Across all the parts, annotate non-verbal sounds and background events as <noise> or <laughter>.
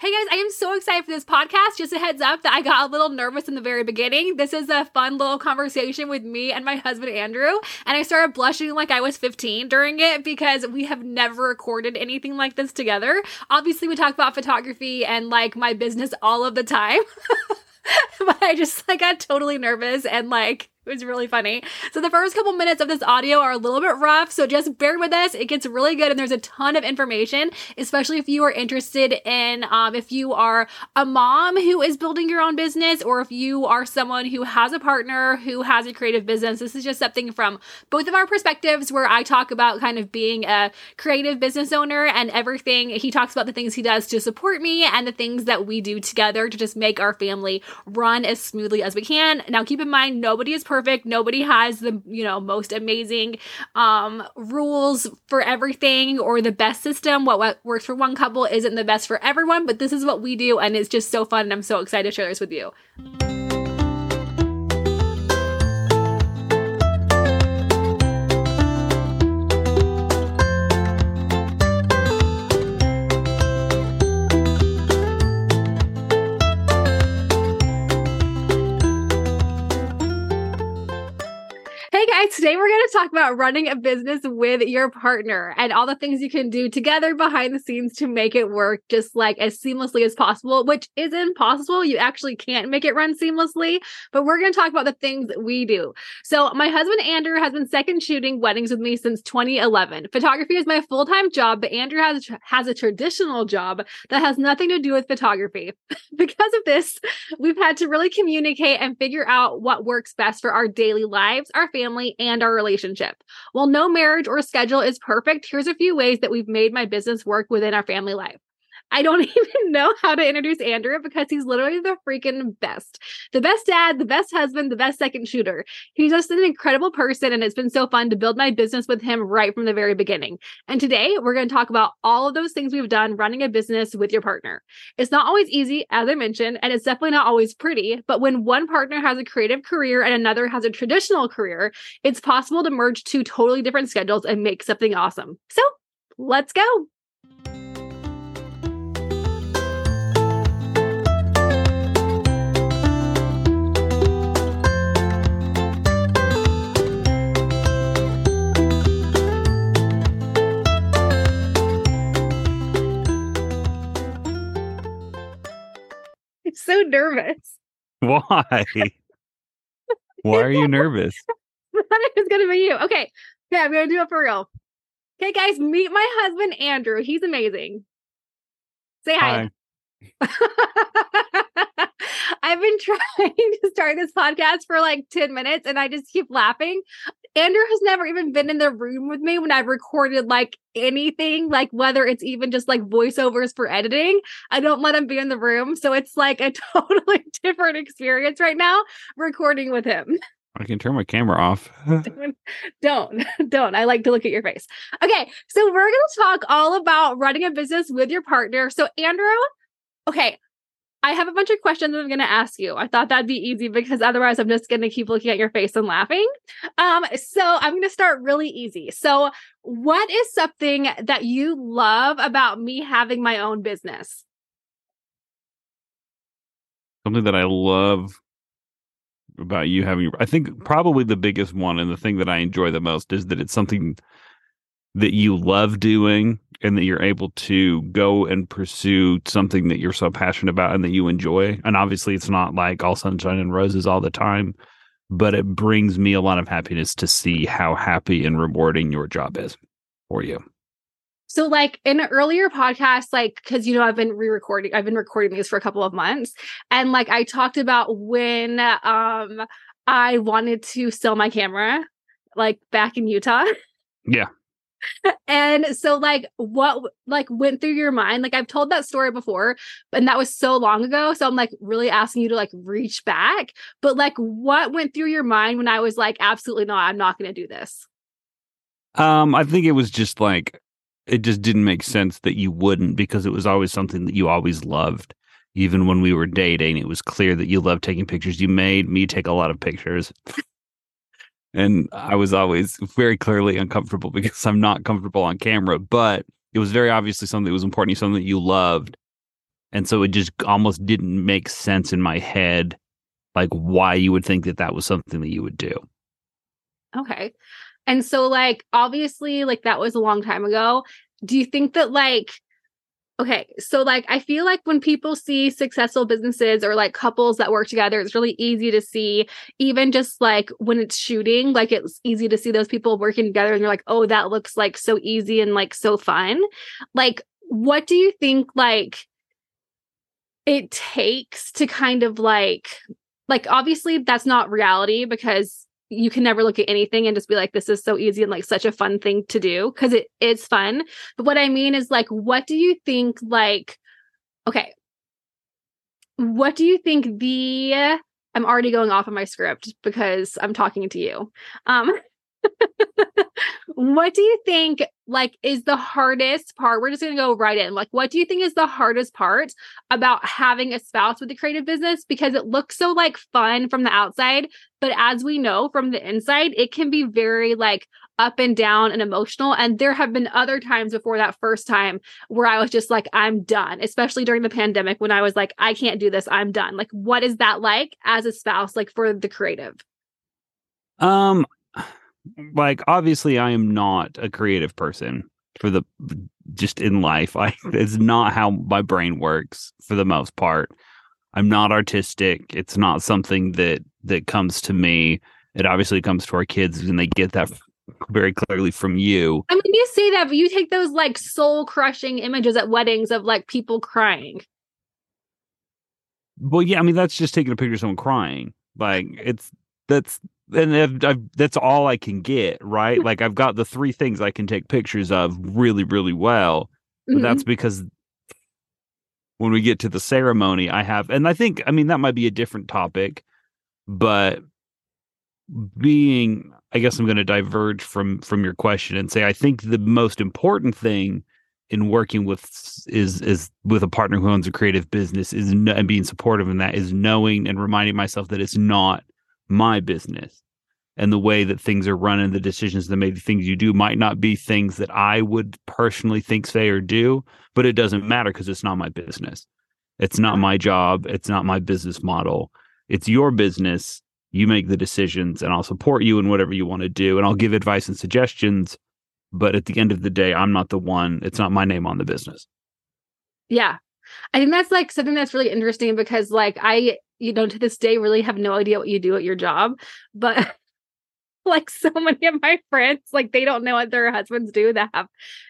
Hey guys, I am so excited for this podcast. Just a heads up that I got a little nervous in the very beginning. This is a fun little conversation with me and my husband Andrew, and I started blushing like I was 15 during it because we have never recorded anything like this together. Obviously, we talk about photography and like my business all of the time. <laughs> but I just like got totally nervous and like it was really funny. So the first couple minutes of this audio are a little bit rough, so just bear with us. It gets really good, and there's a ton of information, especially if you are interested in um, if you are a mom who is building your own business, or if you are someone who has a partner who has a creative business. This is just something from both of our perspectives, where I talk about kind of being a creative business owner and everything. He talks about the things he does to support me and the things that we do together to just make our family run as smoothly as we can. Now, keep in mind, nobody is perfect. Nobody has the, you know, most amazing um, rules for everything or the best system. What, what works for one couple isn't the best for everyone, but this is what we do. And it's just so fun. And I'm so excited to share this with you. Hey guys, today we're going to talk about running a business with your partner and all the things you can do together behind the scenes to make it work just like as seamlessly as possible, which isn't possible. You actually can't make it run seamlessly, but we're going to talk about the things we do. So, my husband Andrew has been second shooting weddings with me since 2011. Photography is my full-time job, but Andrew has has a traditional job that has nothing to do with photography. <laughs> because of this, we've had to really communicate and figure out what works best for our daily lives, our family, and our relationship. While no marriage or schedule is perfect, here's a few ways that we've made my business work within our family life. I don't <laughs> even know how to introduce Andrew because he's literally the freaking best. The best dad, the best husband, the best second shooter. He's just an incredible person, and it's been so fun to build my business with him right from the very beginning. And today, we're going to talk about all of those things we've done running a business with your partner. It's not always easy, as I mentioned, and it's definitely not always pretty, but when one partner has a creative career and another has a traditional career, it's possible to merge two totally different schedules and make something awesome. So, let's go. So nervous. Why? <laughs> Why are you <laughs> nervous? I thought it was gonna be you. Okay. Okay, I'm gonna do it for real. Okay, guys, meet my husband Andrew. He's amazing. Say hi. <laughs> I've been trying to start this podcast for like 10 minutes and I just keep laughing. Andrew has never even been in the room with me when I've recorded like anything, like whether it's even just like voiceovers for editing. I don't let him be in the room. So it's like a <laughs> totally different experience right now recording with him. I can turn my camera off. <laughs> don't, don't. I like to look at your face. Okay. So we're going to talk all about running a business with your partner. So, Andrew, okay. I have a bunch of questions I'm going to ask you. I thought that'd be easy because otherwise I'm just going to keep looking at your face and laughing. Um, so I'm going to start really easy. So, what is something that you love about me having my own business? Something that I love about you having, I think probably the biggest one and the thing that I enjoy the most is that it's something that you love doing and that you're able to go and pursue something that you're so passionate about and that you enjoy. And obviously, it's not like all sunshine and roses all the time, but it brings me a lot of happiness to see how happy and rewarding your job is for you. So, like in an earlier podcast, like, because you know, I've been re recording, I've been recording these for a couple of months. And like, I talked about when um I wanted to sell my camera, like back in Utah. Yeah and so like what like went through your mind? Like i've told that story before and that was so long ago so i'm like really asking you to like reach back. But like what went through your mind when i was like absolutely not i'm not going to do this um i think it was just like it just didn't make sense that you wouldn't because it was always something that you always loved. Even when we were dating it was clear that you loved taking pictures. You made me take a lot of pictures and I was always <laughs> very clearly uncomfortable because I'm not comfortable on camera. But it was very obviously something that was important, something that you loved, and so it just almost didn't make sense in my head like why you would think that that was something that you would do Okay. And so like obviously like that was a long time ago. Do you think that like okay, so like I feel like when people see successful businesses or like couples that work together, it's really easy to see even just like when it's shooting, like it's easy to see those people working together and you're like, "Oh, that looks like so easy and like so fun." Like what do you think like it takes to kind of like like obviously that's not reality because you can never look at anything and just be like this is so easy and like such a fun thing to do because it is fun. But what i mean is like what do you think like okay. What do you think the i'm already going off of my script because i'm talking to you. Um what do you think like is the hardest part? We're just going to go right in. Like what do you think is the hardest part about having a spouse with a creative business? Because it looks so like fun from the outside but as we know from the inside it can be very like up and down and emotional and there have been other times before that first time where i was just like i'm done especially during the pandemic when i was like i can't do this i'm done. Like what is that like as a spouse like for the creative? Um like obviously I am not a creative person for the just in life. <laughs> I it's not how my brain works for the most part. I'm not artistic. It's not something that that comes to me. It obviously comes to our kids and they get that <laughs> very clearly from you. I mean, you say that, but you take those like soul crushing images at weddings of like people crying. Well, yeah, I mean that's just taking a picture of someone crying. Like it's that's and I've, I've, that's all I can get, right? like I've got the three things I can take pictures of really, really well. But mm-hmm. that's because when we get to the ceremony, I have, and I think, I mean, that might be a different topic, but being, I guess I'm going to diverge from from your question and say I think the most important thing in working with is is with a partner who owns a creative business is and being supportive in that is knowing and reminding myself that it's not my business and the way that things are run and the decisions that maybe things you do might not be things that I would personally think, say, or do, but it doesn't matter because it's not my business. It's not my job. It's not my business model. It's your business. You make the decisions and I'll support you in whatever you want to do and I'll give advice and suggestions. But at the end of the day, I'm not the one, it's not my name on the business. Yeah. I think that's like something that's really interesting because like I you know, to this day really have no idea what you do at your job. But <laughs> like so many of my friends, like they don't know what their husbands do that have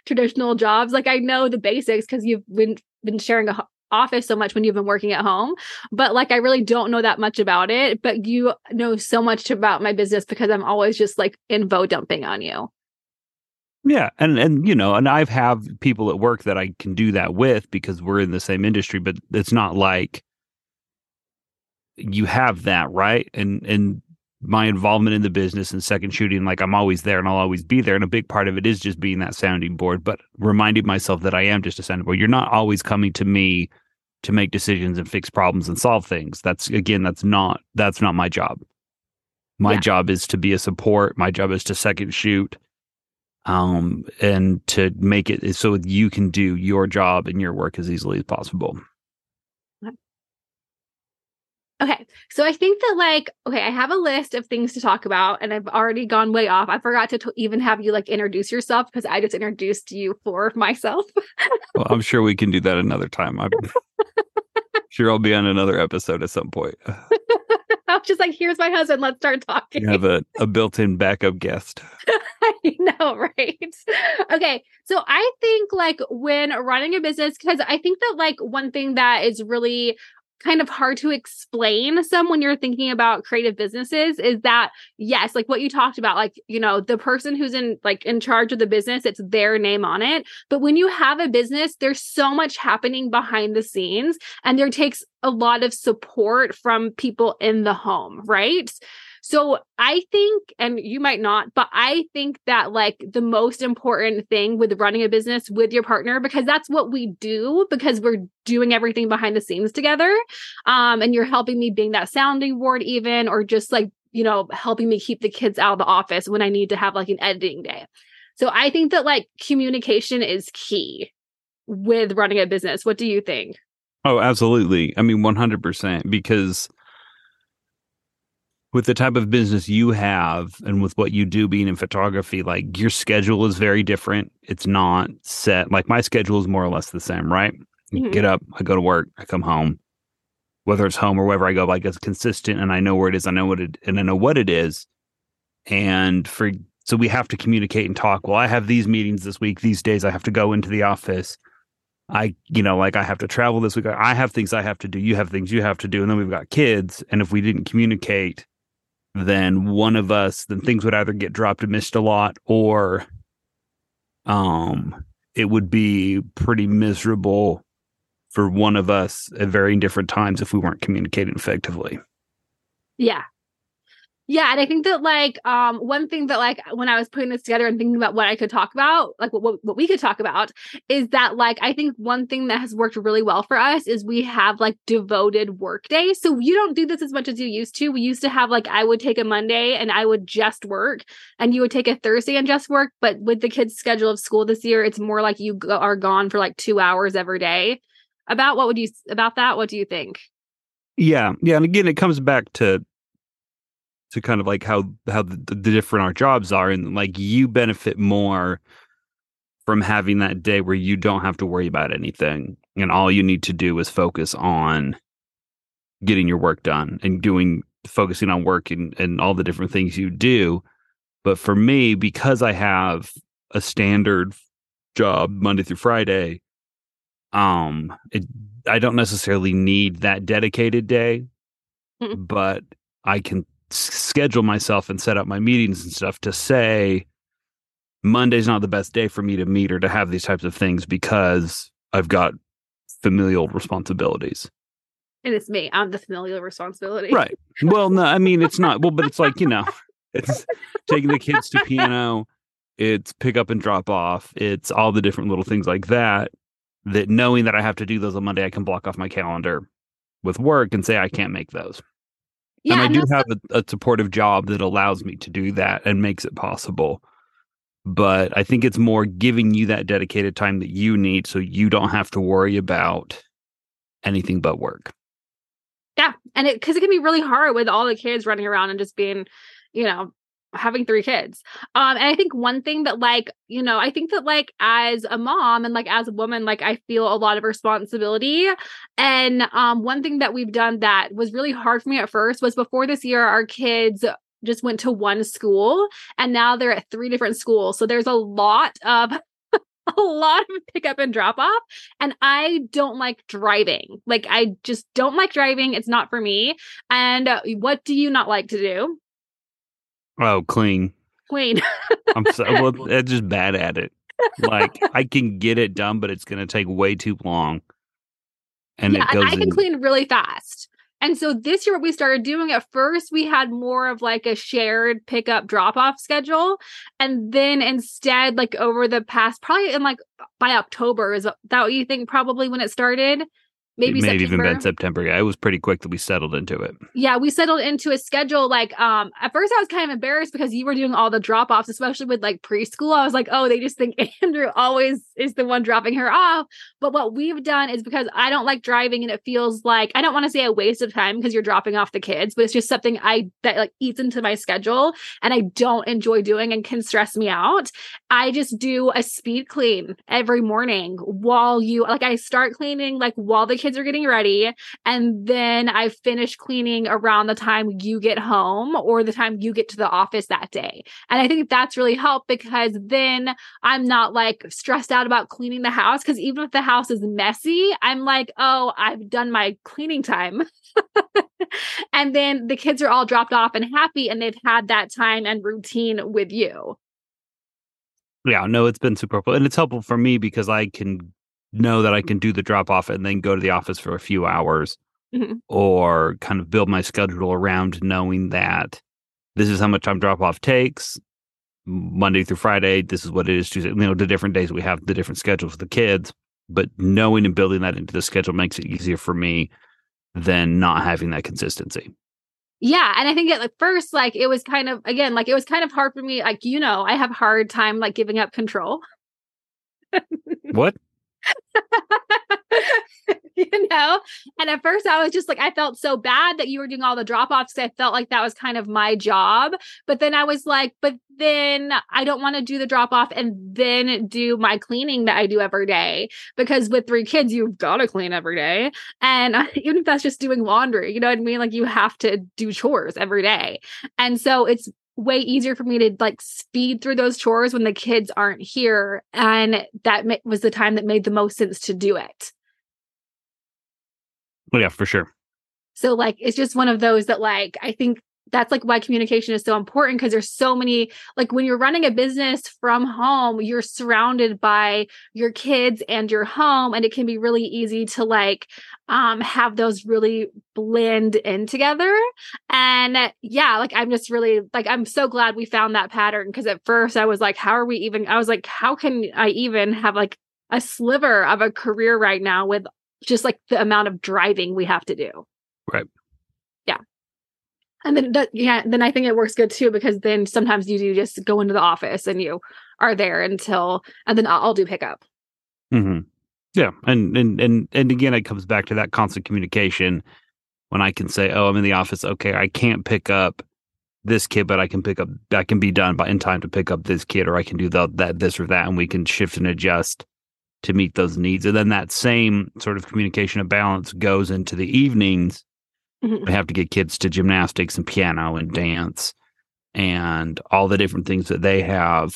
traditional jobs. Like I know the basics because you've been been sharing a office so much when you've been working at home but like i really don't know that much about it but you know so much about my business because i'm always just like info dumping on you yeah, and and you know, and I've have people at work that I can do that with because we're in the same industry, but it's not like you have that right? And and my involvement in the business and second shooting like i'm always there and i'll always be there. And a big part of it is just being that sounding board but reminding myself that i am just a sounding board. You're not always coming to me to make decisions and fix problems and solve things. That's again that's not that's not my job. My yeah. job is to be a support. My job is to second shoot um and to make it so you can do your job and your work as easily as possible Okay. So I think that like okay, I have a list of things to talk about and I've already gone way off. I forgot to t- even have you like introduce yourself because I just introduced you for <laughs> myself. well, I'm sure we can do that another time. I'm <laughs> sure I'll be on another episode at some point. <laughs> I was just like, here's my husband. Let's start talking. You have a, a built in backup guest. I know, right? Okay. So I think like when running a business, because I think that like one thing that is really kind of hard to explain some when you're thinking about creative businesses is that yes like what you talked about like you know the person who's in like in charge of the business it's their name on it. But when you have a business there's so much happening behind the scenes and there takes a lot of support from people in the home right so I think, and you might not, but I think that like the most important thing with running a business with your partner, because that's what we do, because we're doing everything behind the scenes together. Um, and you're helping me being that sounding board, even, or just like, you know, helping me keep the kids out of the office when I need to have like an editing day. So I think that like communication is key with running a business. What do you think? Oh, absolutely. I mean, 100% because with the type of business you have and with what you do being in photography, like your schedule is very different. It's not set. Like my schedule is more or less the same, right? Mhm. Get up, I go to work, I come home. Whether it's home or wherever I go, like it's consistent and I know where it is, I know what it and I know what it is. And for so we have to communicate and talk. Well, I have these meetings this week, these days I have to go into the office. I, you know, like I have to travel this week. I have things I have to do. You have things you have to do. And then we've got kids. And if we didn't communicate, then one of us, then things would either get dropped and missed a lot or um it would be pretty miserable for one of us at varying different times if we weren't communicating effectively. Yeah. Yeah, and I think that like um one thing that like when I was putting this together and thinking about what I could talk about, like what, what what we could talk about is that like I think one thing that has worked really well for us is we have like devoted work days. So you don't do this as much as you used to. We used to have like I would take a Monday and I would just work and you would take a Thursday and just work, but with the kids schedule of school this year, it's more like you are gone for like 2 hours every day. About what would you about that? What do you think? Yeah, yeah, and again, it comes back to to kind of like how how the, the different our jobs are, and like you benefit more from having that day where you don't have to worry about anything, and all you need to do is focus on getting your work done and doing focusing on work and, and all the different things you do. But for me, because I have a standard job Monday through Friday, um, it I don't necessarily need that dedicated day, <laughs> but I can schedule myself and set up my meetings and stuff to say Monday's not the best day for me to meet or to have these types of things because I've got familial responsibilities. And it's me. I'm the familial responsibility. Right. Well, no, I mean it's not. Well, but it's like you know, <laughs> it's taking the kids to piano. It's pick up and drop off. It's all the different little things like that. That knowing that I have to do those on Monday, I can block off my calendar with work and say I can't make those. Yeah, and I and do have a, a supportive job that allows me to do that and makes it possible. But I think it's more giving you that dedicated time that you need so you don't have to worry about anything but work. Yeah, and it because it can be really hard with all the kids running around and just being, you know, having three kids. Um, and I think one thing that like, you know, I think that like as a mom and like as a woman, like I feel a lot of responsibility. And um, one thing that we've done that was really hard for me at first was before this year, our kids just went to one school and now they're at three different schools. So there's a lot of <laughs> a lot of pickup and drop off. And I don't like driving. Like, I just don't like driving. It's not for me. And uh, what do you not like to do? Oh, clean. Wayne. <laughs> I'm so well, I'm just bad at it. Like I can get it done, but it's going to take way too long. And yeah, it goes and I can in, clean really fast. And so this year, what we started doing at first, we had more of like a shared pickup drop off schedule. And then instead, like over the past, probably in like by October, is uh, that what you think probably when it started? Maybe may even been September. Yeah, it was pretty quick that we settled into it. yeah we settled into a schedule like um at first i was kind of embarrassed because you were doing all the drop-offs especially with like preschool i was like oh they just think <laughs> andrew always is the one dropping her off but what we've done is because i don't like driving and it feels like i don't want to say a waste of time because you're dropping off the kids but it's just something i that like eats into my schedule and i don't enjoy doing and can stress me out i just do a speed clean every morning while you like i start cleaning like while the kids are getting ready and then I finish cleaning around the time you get home or the time you get to the office that day. And I think that's really helped because then I'm not like stressed out about cleaning the house because even if the house is messy, I'm like, oh, I've done my cleaning time. <laughs> and then the kids are all dropped off and happy and they've had that time and routine with you. Yeah, no, it's been super helpful. And it's helpful for me because I can know that I can do the drop off and then go to the office for a few hours Mhm. or kind of build my schedule around knowing that this is how much time drop off takes. Monday through Friday, this is what it is. Tuesday, you know, the different days we have the different schedules for the kids, but knowing and building that into the schedule makes it easier for me than not having that consistency. Yeah, and I think at like first, like it was kind of again, like it was kind of hard for me. Like you know, I have hard time like giving up control. What? <laughs> you know? And at first I was just like, I felt so bad that you were doing all the drop offs. I felt like that was kind of my job. But then I was like, but then I don't want to do the drop off and then do my cleaning that I do every day. Because with three kids, you've got to clean every day. And <laughs> even if that's just doing laundry, you know what I mean? Like you have to do chores every day. And so it's way easier for me to like speed through those chores when the kids aren't here and that ma- was the time that made the most sense to do it. Well, yeah for sure. So like it's just one of those that like i think that's like why communication is so important because there's so many like when you're running a business from home you're surrounded by your kids and your home and it can be really easy to like um have those really blend in together. And yeah like i'm just really like i'm so glad we found that pattern because at first i was like how are we even i was like how can i even have like a sliver of a career right now with just like the amount of driving we have to do? Right and then yeah then i think it works good too because then sometimes you do just go into the office and you are there until and then i'll, I'll do pickup. Mm-hmm. yeah and and and and again it comes back to that constant communication when i can say oh i'm in the office. Okay i can't pick up this kid but i can pick up that can be done by in time to pick up this kid or i can do the, that this or that and we can shift and adjust to meet those needs. And then that same sort of communication of balance goes into the evenings Mhm. we have to get kids to gymnastics and piano and dance and all the different things that they have.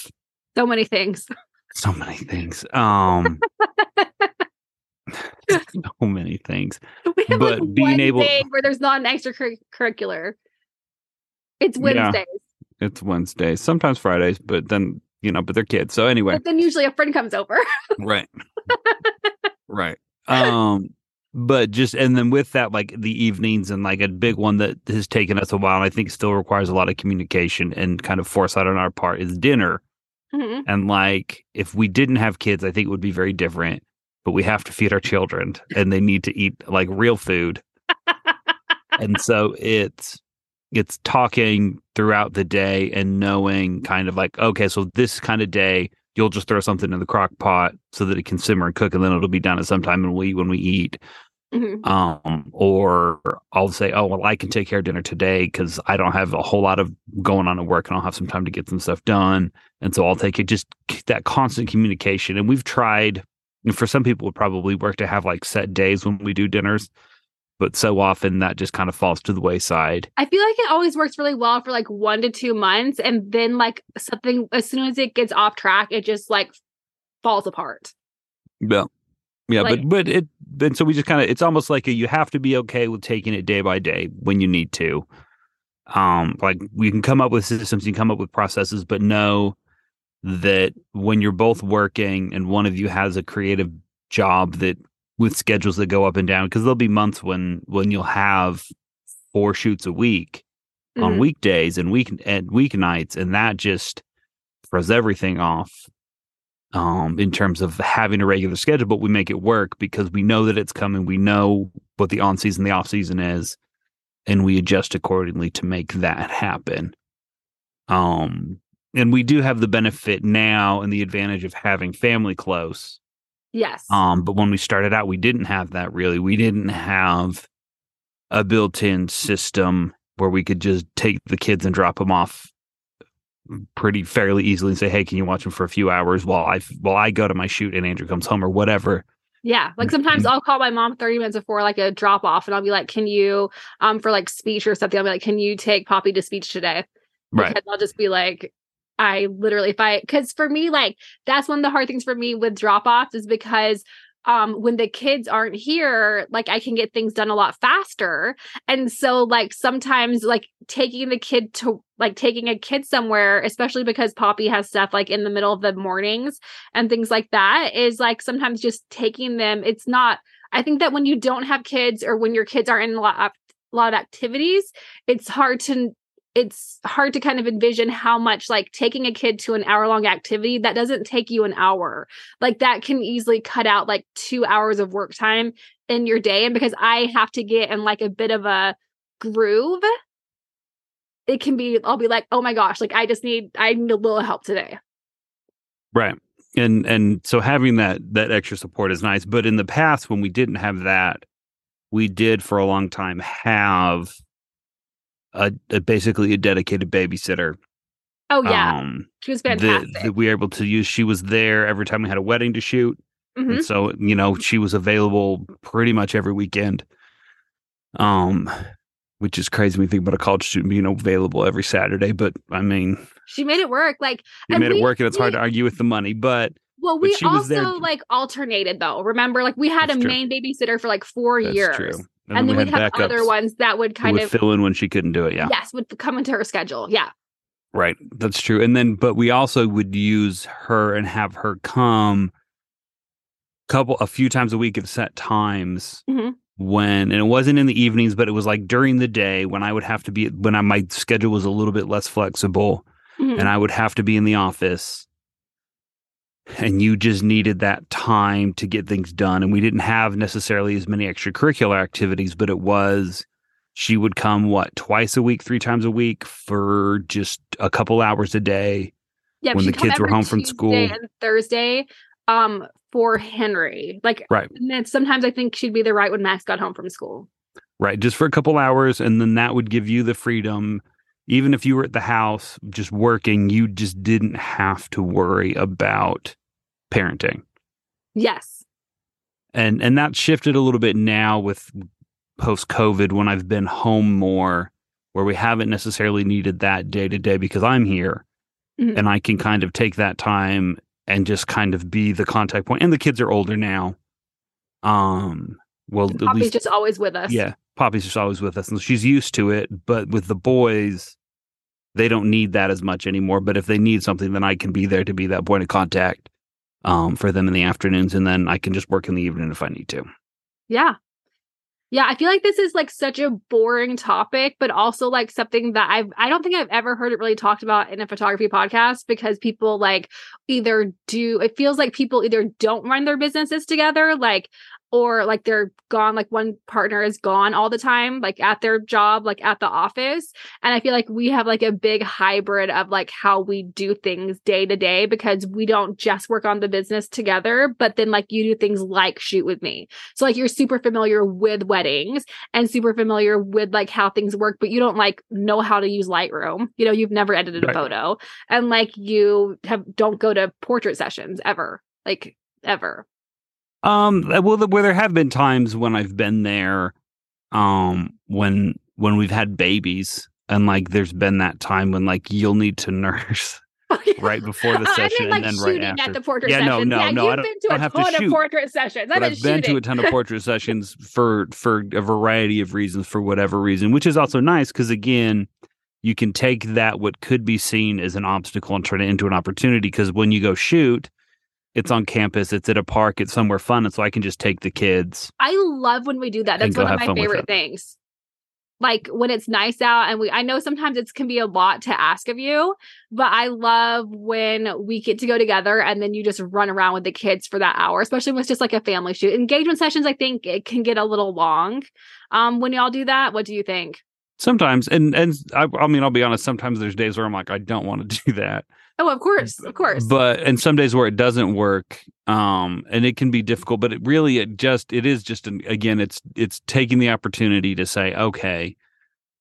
So many things. <laughs> So many things. Um <laughs> <laughs> so many things. We have But like being able- where there's not an extracurricular. It's Yeah. it's wednesdays. Sometimes fridays but then you know but they're kids. So anyway. But then usually a friend comes over. Right. Right. Um but just and then with that like the evenings and like a big one that has taken us a while and i think still requires a lot of communication and kind of foresight on our part is dinner. Mhm. and like if we didn't have kids i think it would be very different but we have to feed our children and they need to eat like real food. And so it's it's talking throughout the day and knowing kind of like okay so this kind of day you'll just throw something in the crock pot so that it can simmer and cook and then it'll be done at some time and we eat when we eat Mhm. um or i'll say oh well i can take care of dinner today because i don't have a whole lot of going on at work and i'll have some time to get some stuff done and so i'll take it just that constant communication and we've tried and for some people it would probably work to have like set days when we do dinners but so often that just kind of falls to the wayside I feel like it always works really well for like one to two months, and then like something as soon as it gets off track, it just like falls apart. Yeah. Yeah, Like- but but it then so we just kind of it's almost like a, you have to be okay with taking it day by day when you need to. Um like we can come up with systems, you can come up with processes, but know that when you're both working and one of you has a creative job that with schedules that go up and down because there'll be months when when you'll have four shoots a week on Mhm. weekdays and week and weeknights and that just throws everything off um in terms of having a regular schedule but we make it work because we know that it's coming we know what the on season the off season is and we adjust accordingly to make that happen um and we do have the benefit now and the advantage of having family close Yes. um, but when we started out, we didn't have that really. We didn't have a built-in system where we could just take the kids and drop them off pretty fairly easily and say, "Hey, can you watch them for a few hours while I while I go to my shoot and Andrew comes home or whatever." Yeah. Like sometimes I'll call my mom 30 minutes before like a drop off and I'll be like, can you, um, for like speech or something, I'll be like, can you take Poppy to speech today? Right. Because I'll just be like, I literally, if I, because for me, like, that's one of the hard things for me with drop offs is because um when the kids aren't here like i can get things done a lot faster. And so like sometimes like taking the kid to like taking a kid somewhere especially because poppy has stuff like in the middle of the mornings and things like that is like sometimes just taking them it's not i think that when you don't have kids or when your kids aren't in a lot of, lot of activities it's hard to it's hard to kind of envision how much like taking a kid to an hour long activity that doesn't take you an hour like that can easily cut out like two hours of work time in your day and because i have to get in like a bit of a groove it can be i'll be like oh my gosh like i just need i need a little help today Right. and and so having that that extra support is nice but in the past when we didn't have that we did for a long time have a, a basically a dedicated babysitter Oh yeah, um she was fantastic. that we were able to use she was there every time we had a wedding to shoot Mhm. and so you know she was available pretty much every weekend um which is crazy when you think about a college student being available every saturday but i mean She made it work. Like you made we- it work and it's hard to argue with the money but Well, we she also like alternated though. Remember, like we had That's a true. main babysitter for like four that's years, true and, then we we'd have other ones that would kind would of fill in when she couldn't do it yeah yes would come into her schedule. Yeah, Right. That's true. And then but we also would use her and have her come couple a few times a week at set times Mhm. when and it wasn't in the evenings, but it was like during the day when I would have to be when I, my schedule was a little bit less flexible Mhm. and I would have to be in the office and you just needed that time to get things done and we didn't have necessarily as many extracurricular activities but it was she would come what twice a week three times a week for just a couple hours a day yeah. when the kids were home from school. and Thursday, um, for Henry. Like, Right. and then sometimes I think she'd be there right when Max got home from school. right just for a couple hours and then that would give you the freedom even if you were at the house just working you just didn't have to worry about parenting Yes. and and that shifted a little bit now with post covid when i've been home more where we haven't necessarily needed that day to day because i'm here Mhm. and i can kind of take that time and just kind of be the contact point. and the kids are older now um well Poppy's least just always with us. yeah poppy's just always with us and she's used to it but with the boys they don't need that as much anymore but if they need something then i can be there to be that point of contact um, for them in the afternoons and then i can just work in the evening if i need to Yeah. Yeah, I feel like this is like such a boring topic, but also like something that I've I don't think I've ever heard it really talked about in a photography podcast because people like either do it feels like people either don't run their businesses together, like or like they're gone, like one partner is gone all the time, like at their job, like at the office. And I feel like we have like a big hybrid of like how we do things day to day because we don't just work on the business together, but then like you do things like shoot with me. So like you're super familiar with weddings and super familiar with like how things work, but you don't like know how to use Lightroom. You know, you've never edited a photo. And like you have don't go to portrait sessions ever. Like ever. Um, uh, well, the- where there have been times when I've been there, um, when when we've had babies, and like there's been that time when like you'll need to <laughs> nurse right before the Oh, <laughs> I session mean, like and then right after. at the portrait Yeah, no, sessions. no, yeah, no, You've I don't- been to don't a have to ton of shoot. portrait sessions. I've been, I've been to shooting. a ton of <laughs> portrait sessions for for a variety of reasons, for whatever reason, which is also nice because again, you can take that what could be seen as an obstacle and turn it into an opportunity. Because when you go shoot, it's on campus, it's at a park, it's somewhere fun, and so I can just take the kids. I love when we do that. That's one of my favorite things. Like when it's nice out and we I know sometimes it can be a lot to ask of you, but I love when we get to go together and then you just run around with the kids for that hour, especially when it's just like a family shoot. Engagement sessions, I think it can get a little long. Um, when y'all do that, what do you think? Sometimes, and and I, I mean, I'll be honest. Sometimes there's days where I'm like, I don't want to <laughs> do that. Oh, of course, of course. but and some days where it doesn't work um and it can be difficult but it really it just it is just an, again it's it's taking the opportunity to say okay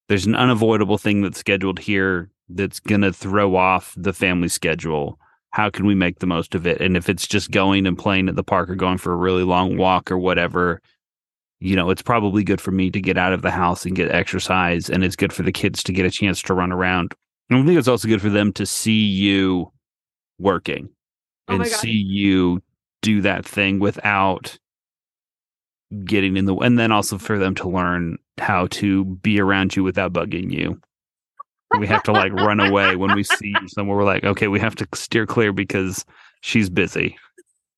there's an unavoidable thing that's scheduled here that's going to throw off the family schedule how can we make the most of it and if it's just going and playing at the park or going for a really long walk or whatever you know it's probably good for me to get out of the house and get exercise and it's good for the kids to get a chance to run around and i think it's also good for them to see you working Oh and see you do that thing without getting in the and then also for them to learn how to be around you without bugging you we have to like run away when we see you somewhere we're like okay we have to steer clear because she's busy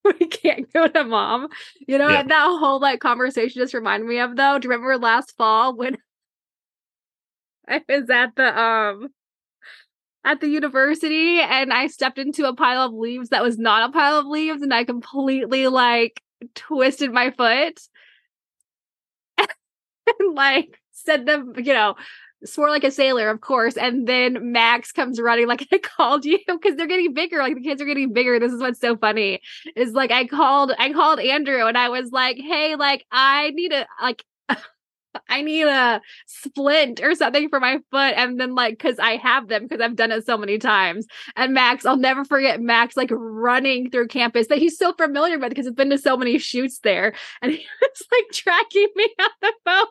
<laughs> we can't go to mom. You know Yeah. what that whole like conversation just reminded me of though? Do you remember last fall when <laughs> I was at the um at the university and I stepped into a pile of leaves that was not a pile of leaves and I completely like twisted my foot <laughs> and like said them, you know, swore like a sailor, of course. And then Max comes running like <laughs> I called you because they're getting bigger. Like the kids are getting bigger. This is what's so funny. Is like I called I called Andrew and I was like, hey, like I need a like <laughs> I need a splint or something for my foot. And then, like, because I have them because I've done it so many times. And Max, I'll never forget Max like running through campus that he's so familiar with because it's been to so many shoots there. And he <laughs> was like tracking me <laughs> on the phone.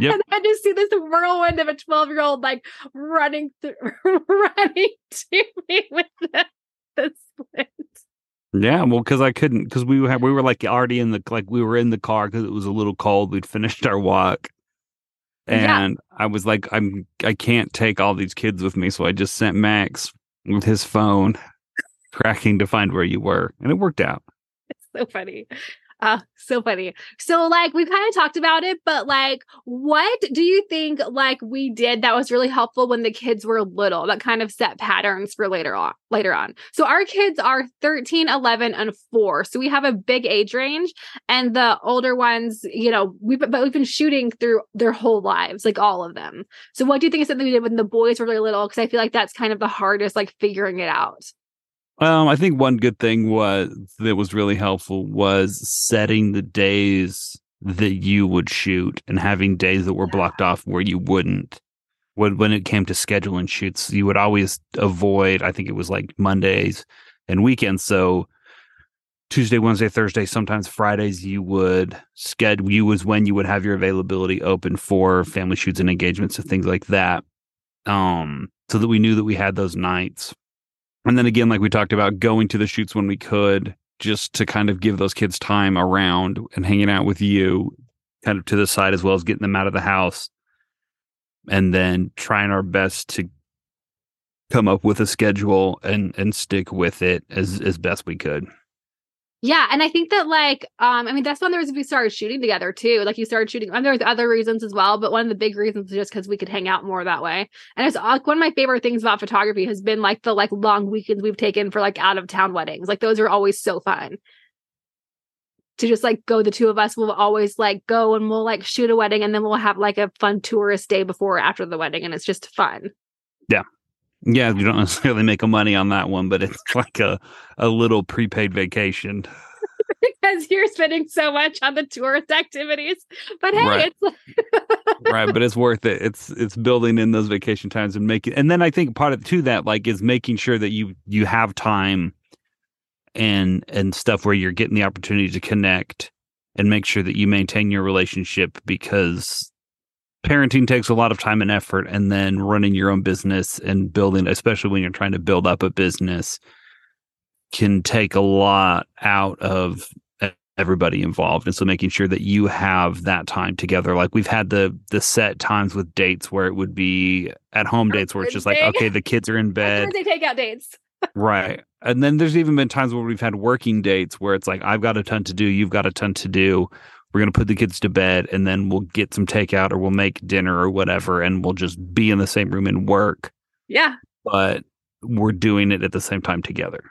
Yep. And I just see this whirlwind of a 12 year old like running through, <laughs> running to me with the, the splint. Yeah, well, because I couldn't, because we were we were like already in the like we were in the car because it was a little cold. We'd finished our walk, and yeah. I was like, I'm I can't take all these kids with me, so I just sent Max with his phone <laughs> tracking to find where you were, and it worked out. It's so funny. Uh, so funny. So, like, we've kind of talked about it, but like, what do you think, like, we did that was really helpful when the kids were little that kind of set patterns for later on? Later on. So, our kids are 13, 11, and four. So, we have a big age range, and the older ones, you know, we've, but we've been shooting through their whole lives, like all of them. So, what do you think is something we did when the boys were really little? Because I feel like that's kind of the hardest, like, figuring it out. Um, I think one good thing was that was really helpful was setting the days that you would shoot and having days that were blocked off where you wouldn't. When when it came to scheduling shoots, you would always avoid. I think it was like Mondays and weekends. So Tuesday, Wednesday, Thursday, sometimes Fridays, you would schedule. You was when you would have your availability open for family shoots and engagements and things like that. Um, so that we knew that we had those nights and then again, like we talked about, going to the shoots when we could, just to kind of give those kids time around and hanging out with you, kind of to the side as well as getting them out of the house. And then trying our best to come up with a schedule and and stick with it as as best we could. Yeah, and I think that like um I mean that's one of the reasons we started shooting together too. Like you started shooting and there's other reasons as well, but one of the big reasons is just because we could hang out more that way. And it's like one of my favorite things about photography has been like the like long weekends we've taken for like out of town weddings. Like those are always so fun. To just like go the two of us will always like go and we'll like shoot a wedding and then we'll have like a fun tourist day before or after the wedding and it's just fun. Yeah. Yeah, you don't <laughs> necessarily make a money on that one, but it's <laughs> like a a little prepaid vacation. <laughs> because you're spending so much on the tourist activities. But hey, right. it's right, but it's worth it. It's it's building in those vacation times and making and then I think part of to that like is making sure that you you have time and and stuff where you're getting the opportunity to connect and make sure that you maintain your relationship because parenting takes a lot of time and effort and then running your own business and building especially when you're trying to build up a business can take a lot out of everybody involved. And so making sure that you have that time together. Like we've had the the set times with dates where it would be at home dates where it's just like okay the kids are in <laughs> bed. they take out dates. Right. And then there's even been times where we've had working dates where it's like i've got a ton to do. You've got a ton to do we're going to put the kids to bed and then we'll get some takeout or we'll make dinner or whatever and we'll just be in the same room and work. Yeah. But we're doing it at the same time together.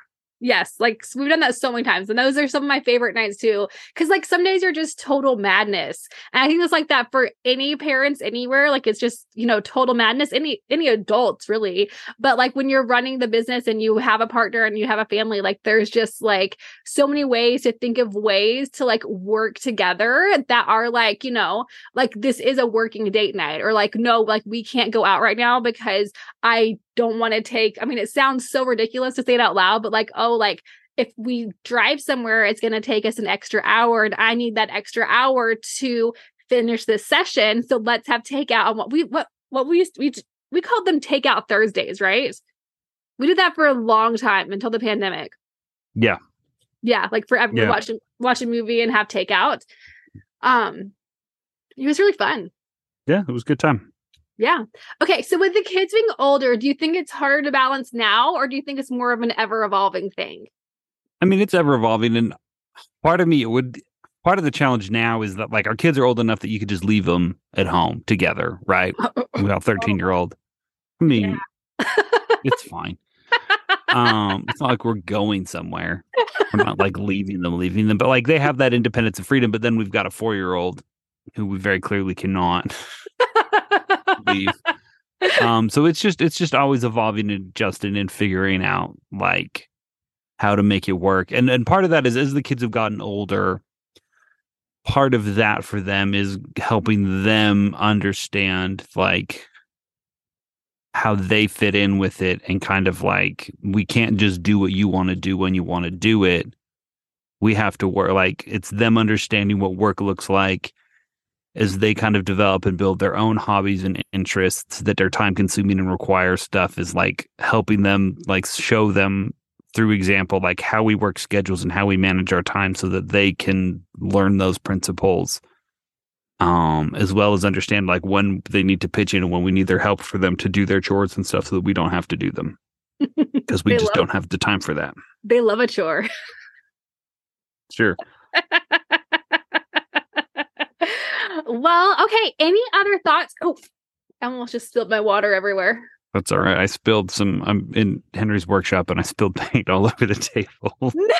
Yes, like we've done that so many times. And those are some of my favorite nights too. Cause like some days are just total madness. And I think it's like that for any parents anywhere. Like it's just, you know, total madness. Any any adults really. But like when you're running the business and you have a partner and you have a family, like there's just like so many ways to think of ways to like work together that are like, you know, like this is a working date night, or like, no, like we can't go out right now because I don't want to take i mean it sounds so ridiculous to say it out loud but like oh like if we drive somewhere it's going to take us an extra hour and i need that extra hour to finish this session so let's have takeout on what we what what we used to, we we called them takeout thursdays right? We did that for a long time until the pandemic. Yeah. Yeah like forever yeah. watch watch a movie and have takeout. Um it was really fun. Yeah it was a good time yeah. Okay. So with the kids being older, do you think it's harder to balance now, or do you think it's more of an ever evolving thing? I mean, it's ever evolving. And part of me, it would, part of the challenge now is that like our kids are old enough that you could just leave them at home together, right? <laughs> Without 13 year old. I mean, yeah. it's fine. Um, it's not like we're going somewhere. We're not like leaving them, leaving them, but like they have that independence and freedom. But then we've got a four year old who we very clearly cannot um so it's just it's just always evolving and adjusting and figuring out like how to make it work. And and part of that is as the kids have gotten older part of that for them is helping them understand like how they fit in with it and kind of like we can't just do what you want to do when you want to do it. We have to work like it's them understanding what work looks like as they kind of develop and build their own hobbies and interests that are time consuming and require stuff is like helping them like show them through example like how we work schedules and how we manage our time so that they can learn those principles um as well as understand like when they need to pitch in and when we need their help for them to do their chores and stuff so that we don't have to do them. <laughs> Because we just love- don't have the time for that. They love a chore. sure <laughs> well, okay. Any other thoughts? Oh, I almost just spilled my water everywhere. that's all right i spilled some i'm in henry's workshop and i spilled <laughs> paint all over the table <laughs> No,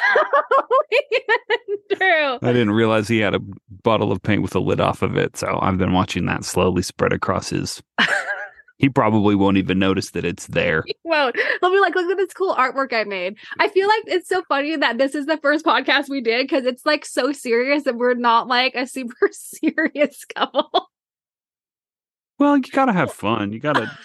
<laughs> Andrew. I didn't realize he had a bottle of paint with the lid off of it. So I've been watching that slowly spread across his. He probably won't even notice that it's there. Won't. He'll be like, look at this cool artwork I made. I feel like it's so funny that this is the first podcast we did because it's like so serious and we're not like a <laughs> super serious couple. Well, you gotta have <laughs> fun. You gotta.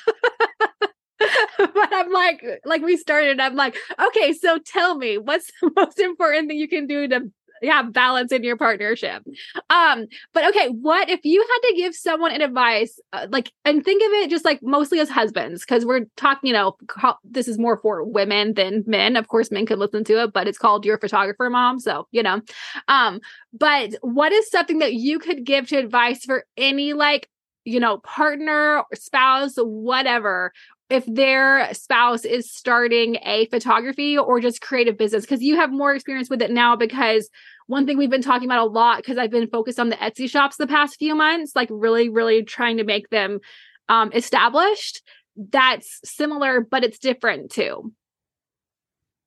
but I'm like, like we started, I'm like, okay, so tell me what's <laughs> the most important thing you can do to have balance in your partnership. Um, but okay, what if you had to give someone an advice, uh, like, and think of it just like mostly as husbands, because we're talking, you know, co- this is more for women than men. Of course, men could listen to it, but it's called your photographer mom. So, you know, um, but what is something that you could give to advice for any like, you know, partner or spouse, whatever, if their spouse is starting a photography or just creative business because you have more experience with it now because one thing we've been talking about a lot because I've been focused on the Etsy shops the past few months like really really trying to make them um established that's similar but it's different too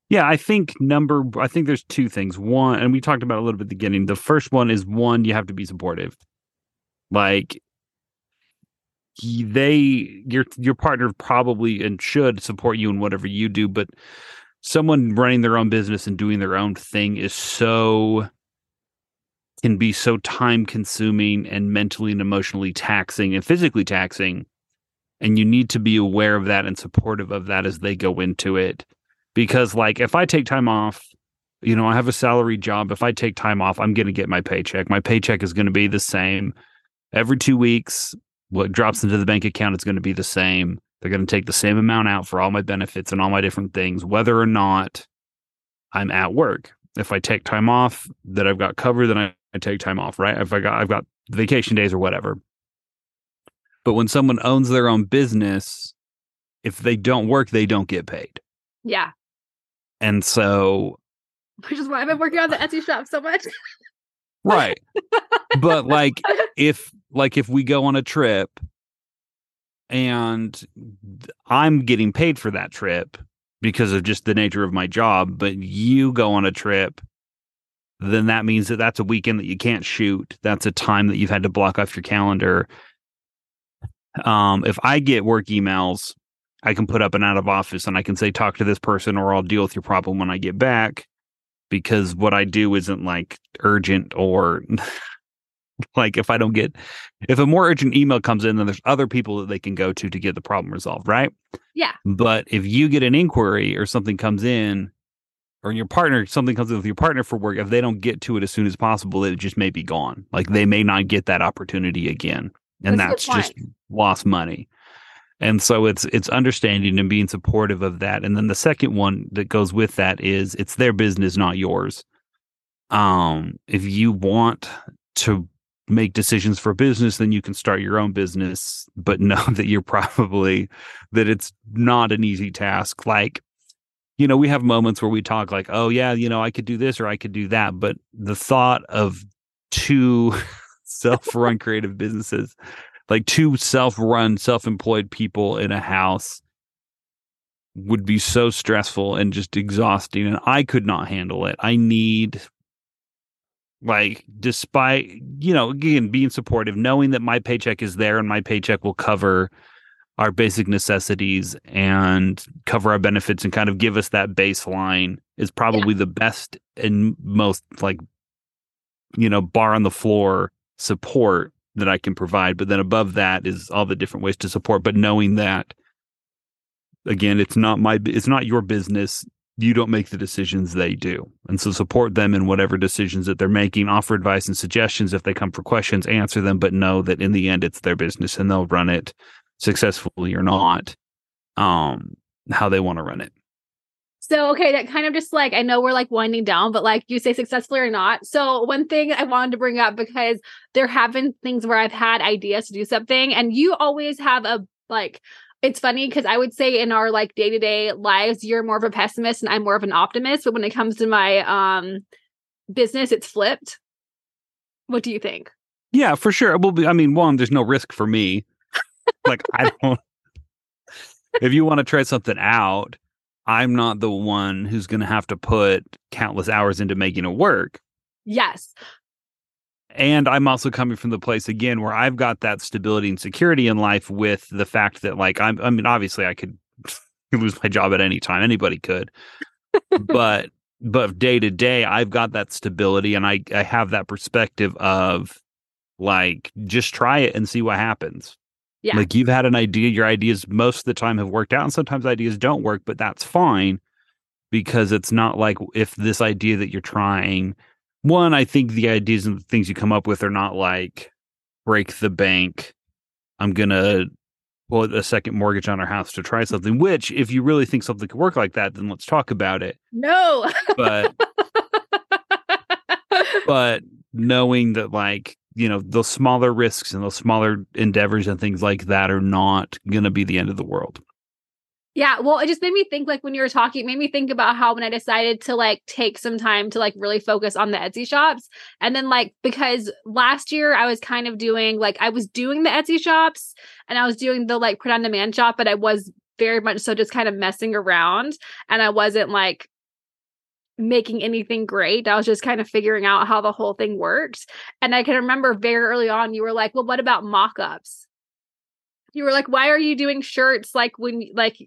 Yeah, I think number. I think there's two things. One, and we talked about a little bit at the beginning. The first one is one, you have to be supportive. Like they, your your partner probably and should support you in whatever you do, but someone running their own business and doing their own thing is so can be so time consuming and mentally and emotionally taxing and physically taxing and you need to be aware of that and supportive of that as they go into it. Because like if i take time off you know i have a salary job if i take time off i'm going to get my paycheck. My paycheck is going to be the same every 2 weeks what drops into the bank account is going to be the same. They're going to take the same amount out for all my benefits and all my different things whether or not i'm at work. If i take time off that i've got covered then i, I take time off right? If i got i've got vacation days or whatever. But when someone owns their own business if they don't work they don't get paid. Yeah. And so which is why I've been working on the Etsy shop so much. Right. <laughs> But like if like if we go on a trip and i'm getting paid for that trip because of just the nature of my job but you go on a trip then that means that that's a weekend that you can't shoot. That's a time that you've had to block off your calendar. Um if i get work emails i can put up an out of office and i can say talk to this person or i'll deal with your problem when i get back because what i do isn't like urgent or <laughs> <laughs> like if i don't get if a more urgent email comes in then there's other people that they can go to to get the problem resolved right? Yeah. but if you get an inquiry or something comes in or your partner something comes in with your partner for work if they don't get to it as soon as possible it just may be gone. Like they may not get that opportunity again and That's that's, just lost money. And so it's it's understanding and being supportive of that. And then the second one that goes with that is it's their business not yours. Um if you want to make decisions for business then you can start your own business but <laughs> know that you're probably that it's not an easy task. Like you know we have moments where we talk like oh yeah you know i could do this or i could do that but the thought of two <laughs> self-run creative businesses like two self-run self-employed people in a house would be so stressful and just exhausting and i could not handle it. I need like despite you know again being supportive knowing that my paycheck is there and my paycheck will cover our basic necessities and cover our benefits and kind of give us that baseline is probably yeah. the best and most like you know bar on the floor support that I can provide but then above that is all the different ways to support but knowing that again it's not my it's not your business you don't make the decisions they do. And so support them in whatever decisions that they're making offer advice and suggestions if they come for questions answer them but know that in the end it's their business and they'll run it successfully or not um how they want to run it. So okay that kind of just like i know we're like winding down but like you say successfully or not. So one thing i wanted to bring up because there have been things where i've had ideas to do something and you always have a like it's funny because I would say in our like day to day lives, you're more of a pessimist and I'm more of an optimist. But when it comes to my um business, it's flipped. What do you think? Yeah, for sure. Well, I mean, one, there's no risk for me like I <laughs> don't. if you want to try something out, I'm not the one who's going to have to put countless hours into making it work. Yes. And I'm also coming from the place again where I've got that stability and security in life with the fact that, like, I'm, I mean, obviously I could <laughs> lose my job at any time. Anybody could. but, but day to day, I've got that stability and I, I have that perspective of like, just try it and see what happens. Yeah. Like you've had an idea, your ideas most of the time have worked out, and sometimes ideas don't work, but that's fine because it's not like if this idea that you're trying, one, I think the ideas and the things you come up with are not like break the bank. I'm gonna pull a second mortgage on our house to try something. Which, if you really think something could work like that, then let's talk about it. No, but but knowing that like you know those smaller risks and those smaller endeavors and things like that are not going to be the end of the world yeah well it just made me think like when you were talking it made me think about how when i decided to like take some time to like really focus on the etsy shops and then like because last year i was kind of doing like i was doing the etsy shops and i was doing the like print on demand shop but i was very much so just kind of messing around and i wasn't like making anything great. I was just kind of figuring out how the whole thing worked. And I can remember very early on, you were like, well, what about mock ups? You were like, why are you doing shirts like when, like,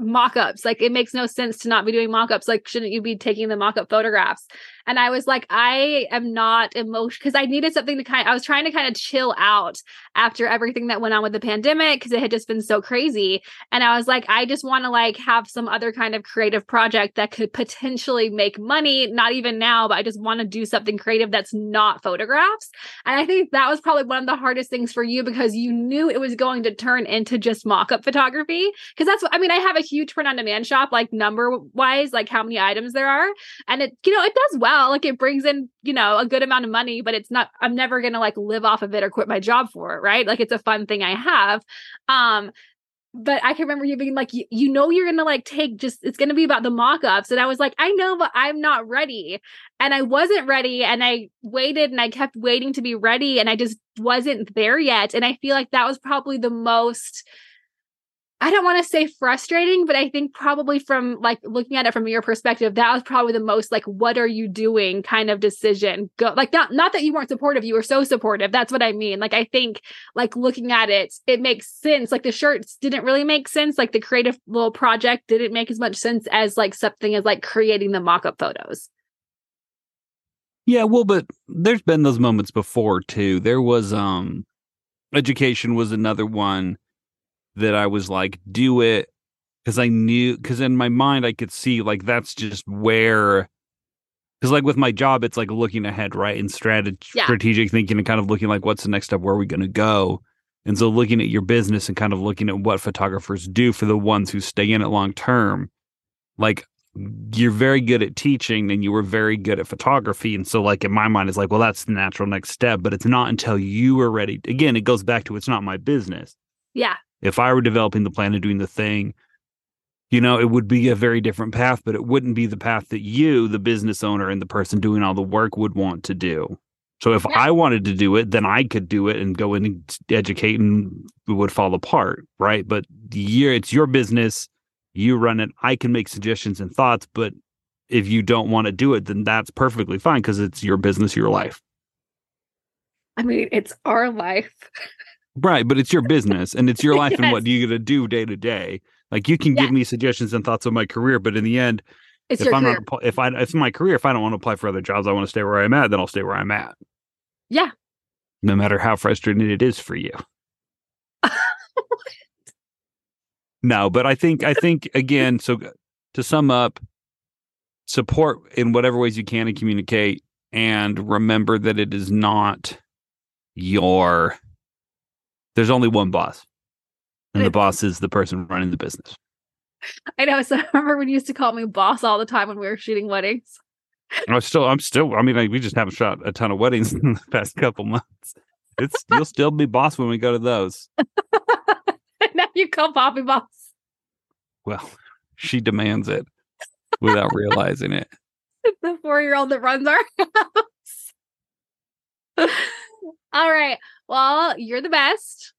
mock-ups. Like it makes no sense to not be doing mock-ups. Like shouldn't you be taking the mock-up photographs and i was like i am not emotional because i needed something to kind i was trying to kind of chill out after everything that went on with the pandemic because it had just been so crazy and i was like i just want to like have some other kind of creative project that could potentially make money not even now but i just want to do something creative that's not photographs and i think that was probably one of the hardest things for you because you knew it was going to turn into just mock-up photography because that's what i mean i have a huge print on demand shop, like number wise, like how many items there are. And it, you know, it does well. Like it brings in, you know, a good amount of money, but it's not, I'm never going to like live off of it or quit my job for it. Right. Like it's a fun thing I have. Um, but I can remember you being like, you, you know, you're gonna like take just it's gonna be about the mock-ups. And I was like, I know, but I'm not ready. And I wasn't ready. And I waited and I kept waiting to be ready. And I just wasn't there yet. And I feel like that was probably the most I don't want to say frustrating, but I think probably from like looking at it from your perspective, that was probably the most like, what are you doing kind of decision. Go like not not that you weren't supportive, you were so supportive. That's what I mean. Like I think like looking at it, it makes sense. Like the shirts didn't really make sense. Like the creative little project didn't make as much sense as like something as like creating the mock-up photos. Yeah, well, but there's been those moments before too. There was um education was another one that I was like, do it because I knew because in my mind I could see like that's just where because like with my job it's like looking ahead right and strategic yeah. strategic thinking and kind of looking like what's the next step where are we going to go? And so looking at your business and kind of looking at what photographers do for the ones who stay in it long term like you're very good at teaching and you were very good at photography. And so like in my mind it's like well that's the natural next step but it's not until you are ready again it goes back to it's not my business. Yeah if I were developing the plan and doing the thing, you know, it would be a very different path, but it wouldn't be the path that you, the business owner and the person doing all the work, would want to do. So if yeah. I wanted to do it, then I could do it and go in and educate and it would fall apart, right? But you it's your business, you run it. I can make suggestions and thoughts, but if you don't want to do it, then that's perfectly fine because it's your business, your life. I mean, it's our life. <laughs> Right, but it's your business and it's your life and Yes. what you got to do day to day. Like you can give me suggestions and thoughts on my career, but in the end, It's if I'm career. not if I if it's my career, if I don't want to apply for other jobs, I want to stay where I'm at, then I'll stay where I'm at. Yeah. No matter how frustrating it is for you. no, but I think I think again, so to sum up, support in whatever ways you can and communicate and remember that it is not your there's only one boss. And the boss is the person running the business. I know. So <laughs> I remember when you used to call me boss all the time when we were shooting weddings. I'm still, I'm still. I mean, like, we just haven't shot a ton of weddings <laughs> in the past couple months. It's you'll <laughs> still be boss when we go to those. now you call Poppy boss. Well, she demands it without realizing it. the four year old that runs our house. All right. Well, you're the best.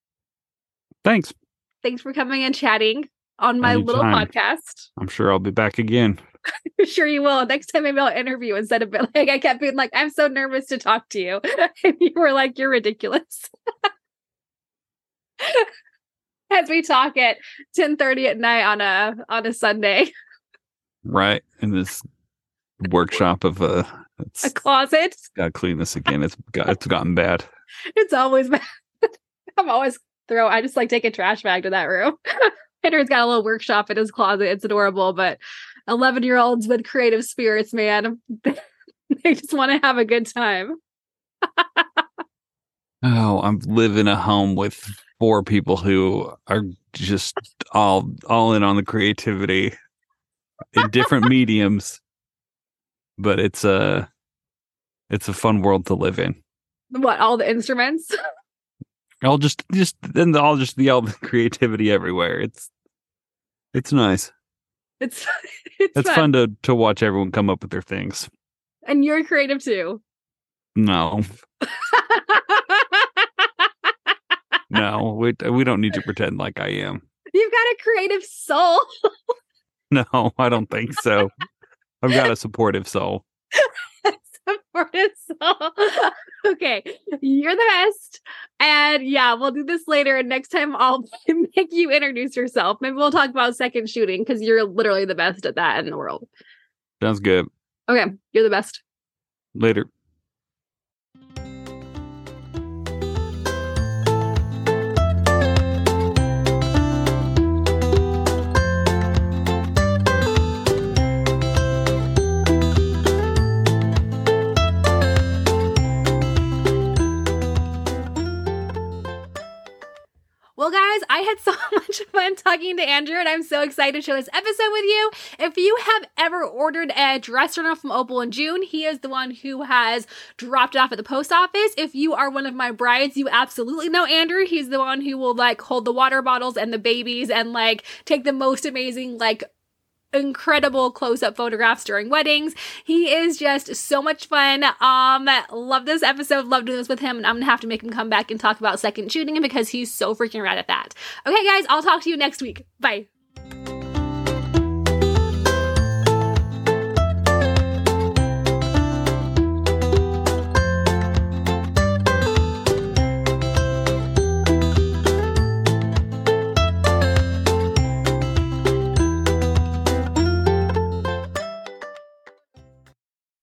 Thanks. Thanks for coming and chatting on my little podcast. I'm sure I'll be back again. <laughs> sure you will. Next time maybe I'll interview instead of <laughs> like I kept being like, I'm so nervous to talk to you. <laughs> And you were like, You're ridiculous. As we talk at 10 30 at night on a on a Sunday. Right in this workshop of A it's closet. got to clean this again. It's got it's gotten bad. <laughs> It's always bad. <laughs> I'm always throw I just like take a trash bag to that room. <laughs> Henry's got a little workshop in his closet. It's adorable, but 11 year olds with creative spirits, man, they just want to have a good time. Oh, I'm living in a home with four people who are just all all in on the creativity in different mediums. But it's a it's a fun world to live in. What, all the instruments? <laughs> All just just then all just the all the <laughs> creativity everywhere. It's it's nice. It's <laughs> it's, It's fun to to watch everyone come up with their things. And you're creative too. No, no, we we don't need to pretend like I am. You've got a creative soul. No, I don't think so. I've got a supportive soul. <laughs> <laughs> okay, you're the best. And yeah, we'll do this later. And next time I'll <laughs> make you introduce yourself. Maybe we'll talk about second shooting because you're literally the best at that in the world. Sounds good. Okay, you're the best. Later. Guys, I had so <laughs> much fun talking to Andrew, and I'm so excited to share this episode with you. If you have ever ordered a dress journal from Opal and June, he is the one who has dropped it off at the post office. If you are one of my brides, you absolutely know Andrew. He's the one who will like hold the water bottles and the babies and like take the most amazing, like, incredible close-up photographs during weddings. He is just so much fun. Um love this episode, love doing this with him, and I'm gonna have to make him come back and talk about second shooting because he's so freaking rad at that. Okay, guys, I'll talk to you next week. Bye.